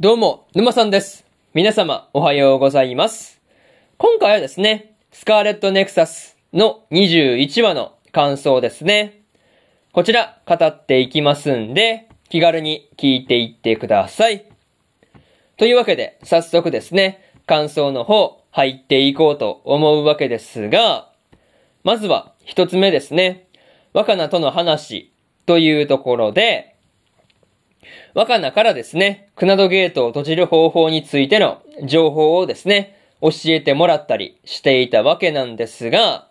どうも、沼さんです。皆様、おはようございます。今回はですね、スカーレットネクサスの21話の感想ですね。こちら、語っていきますんで、気軽に聞いていってください。というわけで、早速ですね、感想の方、入っていこうと思うわけですが、まずは、一つ目ですね。若菜との話というところで、若菜からですね、クナドゲートを閉じる方法についての情報をですね、教えてもらったりしていたわけなんですが、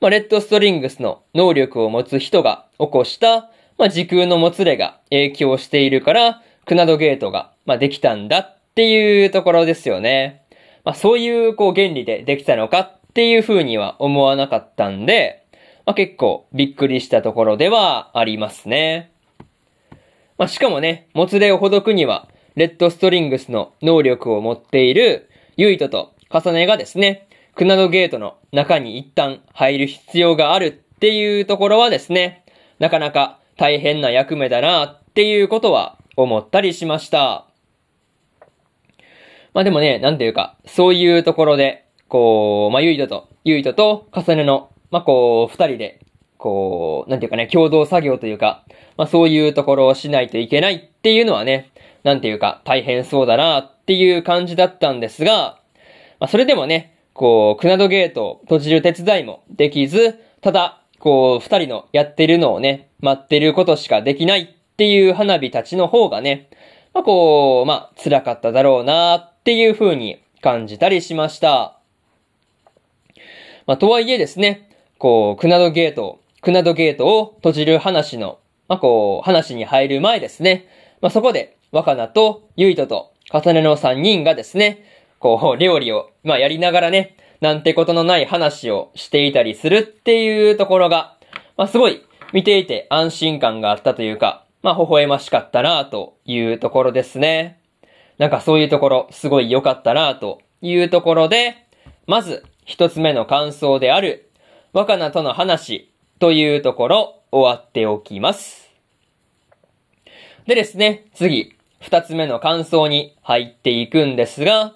まあ、レッドストリングスの能力を持つ人が起こした、まあ、時空のもつれが影響しているから、クナドゲートが、まあ、できたんだっていうところですよね。まあ、そういう、こう、原理でできたのかっていう風には思わなかったんで、まあ、結構びっくりしたところではありますね。まあ、しかもね、もつれをほどくには、レッドストリングスの能力を持っている、ユイトと重ねがですね、クナドゲートの中に一旦入る必要があるっていうところはですね、なかなか大変な役目だなっていうことは思ったりしました。まあでもね、なんていうか、そういうところで、こう、まあ、ユイトと、ユイトと重ねの、まあ、こう、二人で、こう、なんていうかね、共同作業というか、まあそういうところをしないといけないっていうのはね、なんていうか大変そうだなっていう感じだったんですが、まあそれでもね、こう、クナドゲートを閉じる手伝いもできず、ただ、こう、二人のやってるのをね、待ってることしかできないっていう花火たちの方がね、まあこう、まあ辛かっただろうなっていう風に感じたりしました。まあとはいえですね、こう、クナドゲートをクナドゲートを閉じる話の、まあ、こう、話に入る前ですね。まあ、そこで、若菜と、ゆいとと、重ねの三人がですね、こう、料理を、まあ、やりながらね、なんてことのない話をしていたりするっていうところが、まあ、すごい、見ていて安心感があったというか、まあ、微笑ましかったなというところですね。なんかそういうところ、すごい良かったなというところで、まず、一つ目の感想である、若菜との話、というところ、終わっておきます。でですね、次、二つ目の感想に入っていくんですが、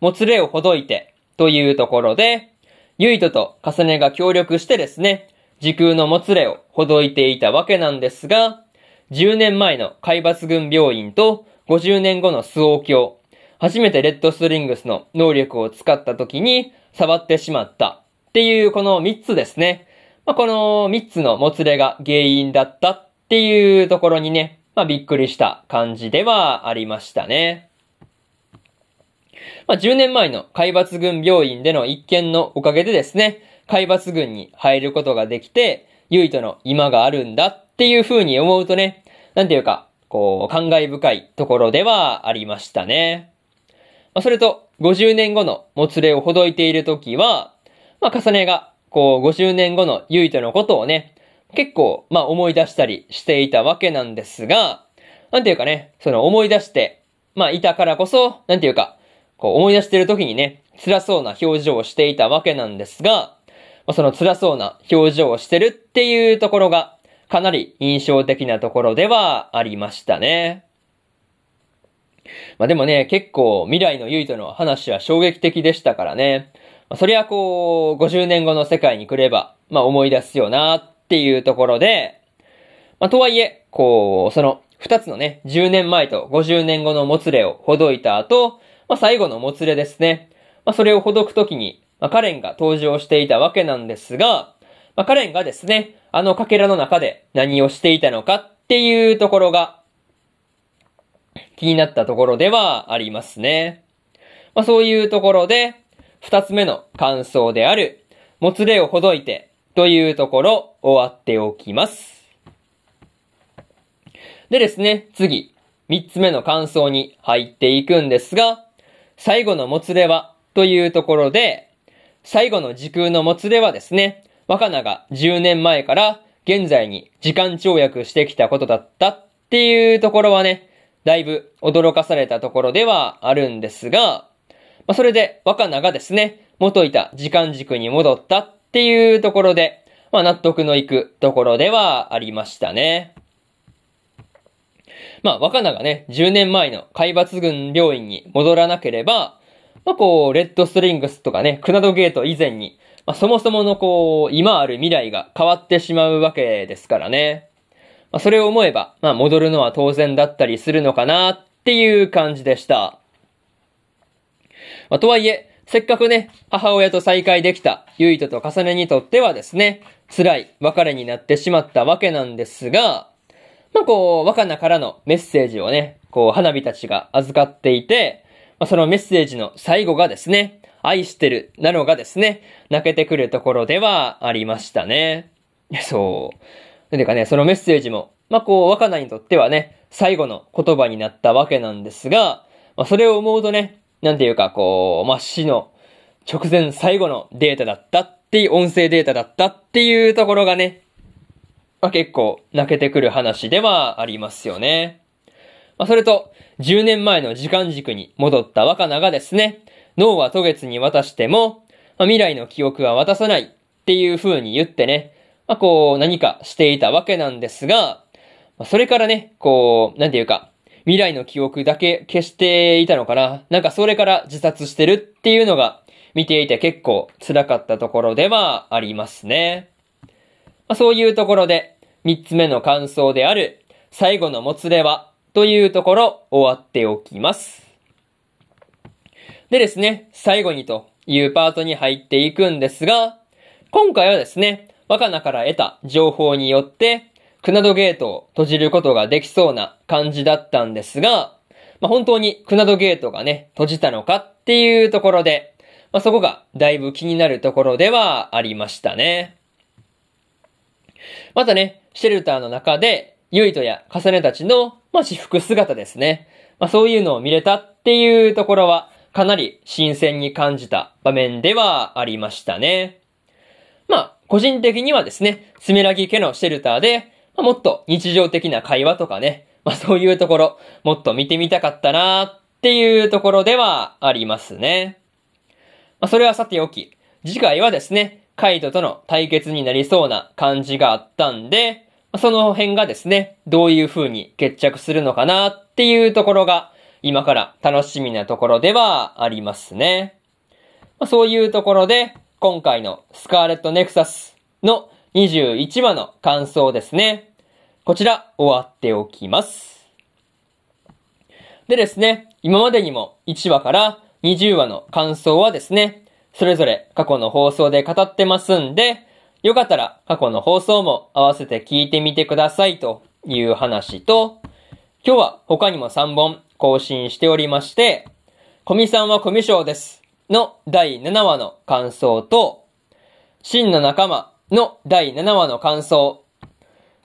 もつれをほどいて、というところで、ゆいとと重ねが協力してですね、時空のもつれをほどいていたわけなんですが、10年前の海抜軍病院と50年後のスオー教、初めてレッドストリングスの能力を使った時に触ってしまったっていうこの3つですね。まあ、この3つのもつれが原因だったっていうところにね、まあ、びっくりした感じではありましたね。まあ、10年前の海抜軍病院での一件のおかげでですね、海抜軍に入ることができて、ユイとの今があるんだっていう風に思うとね、なんていうか、こう、感慨深いところではありましたね。まあ、それと、50年後のもつれをほどいているときは、まあ、重ねがこう、50年後のユイとのことをね、結構、まあ思い出したりしていたわけなんですが、なんていうかね、その思い出して、まあいたからこそ、なんていうか、こう思い出してる時にね、辛そうな表情をしていたわけなんですが、ま、その辛そうな表情をしてるっていうところが、かなり印象的なところではありましたね。まあでもね、結構未来のユイとの話は衝撃的でしたからね。まあ、そりゃこう、50年後の世界に来れば、まあ思い出すよなっていうところで、まあとはいえ、こう、その二つのね、10年前と50年後のもつれをほどいた後、まあ最後のもつれですね。まあそれをほどくときに、まあカレンが登場していたわけなんですが、まあカレンがですね、あのかけらの中で何をしていたのかっていうところが、気になったところではありますね。まあそういうところで、二つ目の感想である、もつれをほどいて、というところ、終わっておきます。でですね、次、三つ目の感想に入っていくんですが、最後のもつれは、というところで、最後の時空のもつれはですね、若菜が10年前から現在に時間跳躍してきたことだったっていうところはね、だいぶ驚かされたところではあるんですが、まあ、それで若菜がですね、元いた時間軸に戻ったっていうところで、まあ、納得のいくところではありましたね。まあ、若菜がね、10年前の海抜軍病院に戻らなければ、まあ、こう、レッドストリングスとかね、クナドゲート以前に、まあ、そもそものこう、今ある未来が変わってしまうわけですからね。まあ、それを思えば、まあ、戻るのは当然だったりするのかなっていう感じでした。まあ、とはいえ、せっかくね、母親と再会できた、ゆいとと重ねにとってはですね、辛い別れになってしまったわけなんですが、まあ、こう、若菜からのメッセージをね、こう、花火たちが預かっていて、まあ、そのメッセージの最後がですね、愛してる、なのがですね、泣けてくるところではありましたね。そう。なんでかね、そのメッセージも、まあ、こう、若菜にとってはね、最後の言葉になったわけなんですが、まあ、それを思うとね、なんていうか、こう、まあ、死の直前最後のデータだったっていう、音声データだったっていうところがね、まあ、結構泣けてくる話ではありますよね。まあ、それと、10年前の時間軸に戻った若菜がですね、脳は渡月に渡しても、まあ、未来の記憶は渡さないっていう風に言ってね、まあ、こう何かしていたわけなんですが、ま、それからね、こう、なんていうか、未来の記憶だけ消していたのかな？なんかそれから自殺してるっていうのが見ていて結構辛かったところではありますね。まあ、そういうところで、三つ目の感想である、最後のもつれは、というところ、終わっておきます。でですね、最後にというパートに入っていくんですが、今回はですね、若菜から得た情報によって、ナドゲートを閉じることができそうな感じだったんですが、まあ、本当にクナドゲートがね、閉じたのかっていうところで、まあ、そこがだいぶ気になるところではありましたね。またね、シェルターの中で、ユイトやカサネたちの、まあ、私服姿ですね。まあ、そういうのを見れたっていうところは、かなり新鮮に感じた場面ではありましたね。まあ、個人的にはですね、スメラギ家のシェルターで、もっと日常的な会話とかね、まあそういうところ、もっと見てみたかったなっていうところではありますね。まあそれはさておき、次回はですね、カイトとの対決になりそうな感じがあったんで、その辺がですね、どういう風に決着するのかなっていうところが、今から楽しみなところではありますね。まあ、そういうところで、今回のスカーレットネクサスの21話の感想ですね。こちら終わっておきます。でですね、今までにも1話から20話の感想はですね、それぞれ過去の放送で語ってますんで、よかったら過去の放送も合わせて聞いてみてくださいという話と、今日は他にも3本更新しておりまして、コミさんはコミュ障ですの第7話の感想と、真の仲間の第7話の感想、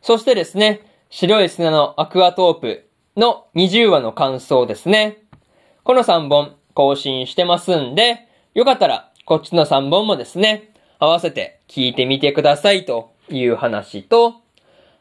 そしてですね、白い砂のアクアトープの20話の感想ですね。この3本更新してますんで、よかったらこっちの3本もですね、合わせて聞いてみてくださいという話と、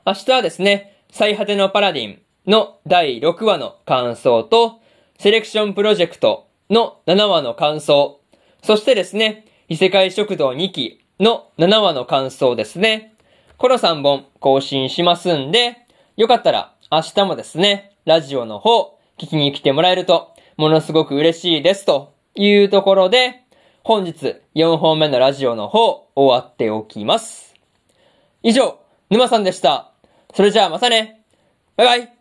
明日はですね、最果てのパラディンの第6話の感想と、セレクションプロジェクトの7話の感想、そしてですね、異世界食堂2期の7話の感想ですね。この3本更新しますんで、よかったら明日もですね、ラジオの方聞きに来てもらえるとものすごく嬉しいですというところで、本日4本目のラジオの方終わっておきます。以上、沼さんでした。それじゃあまたね。バイバイ。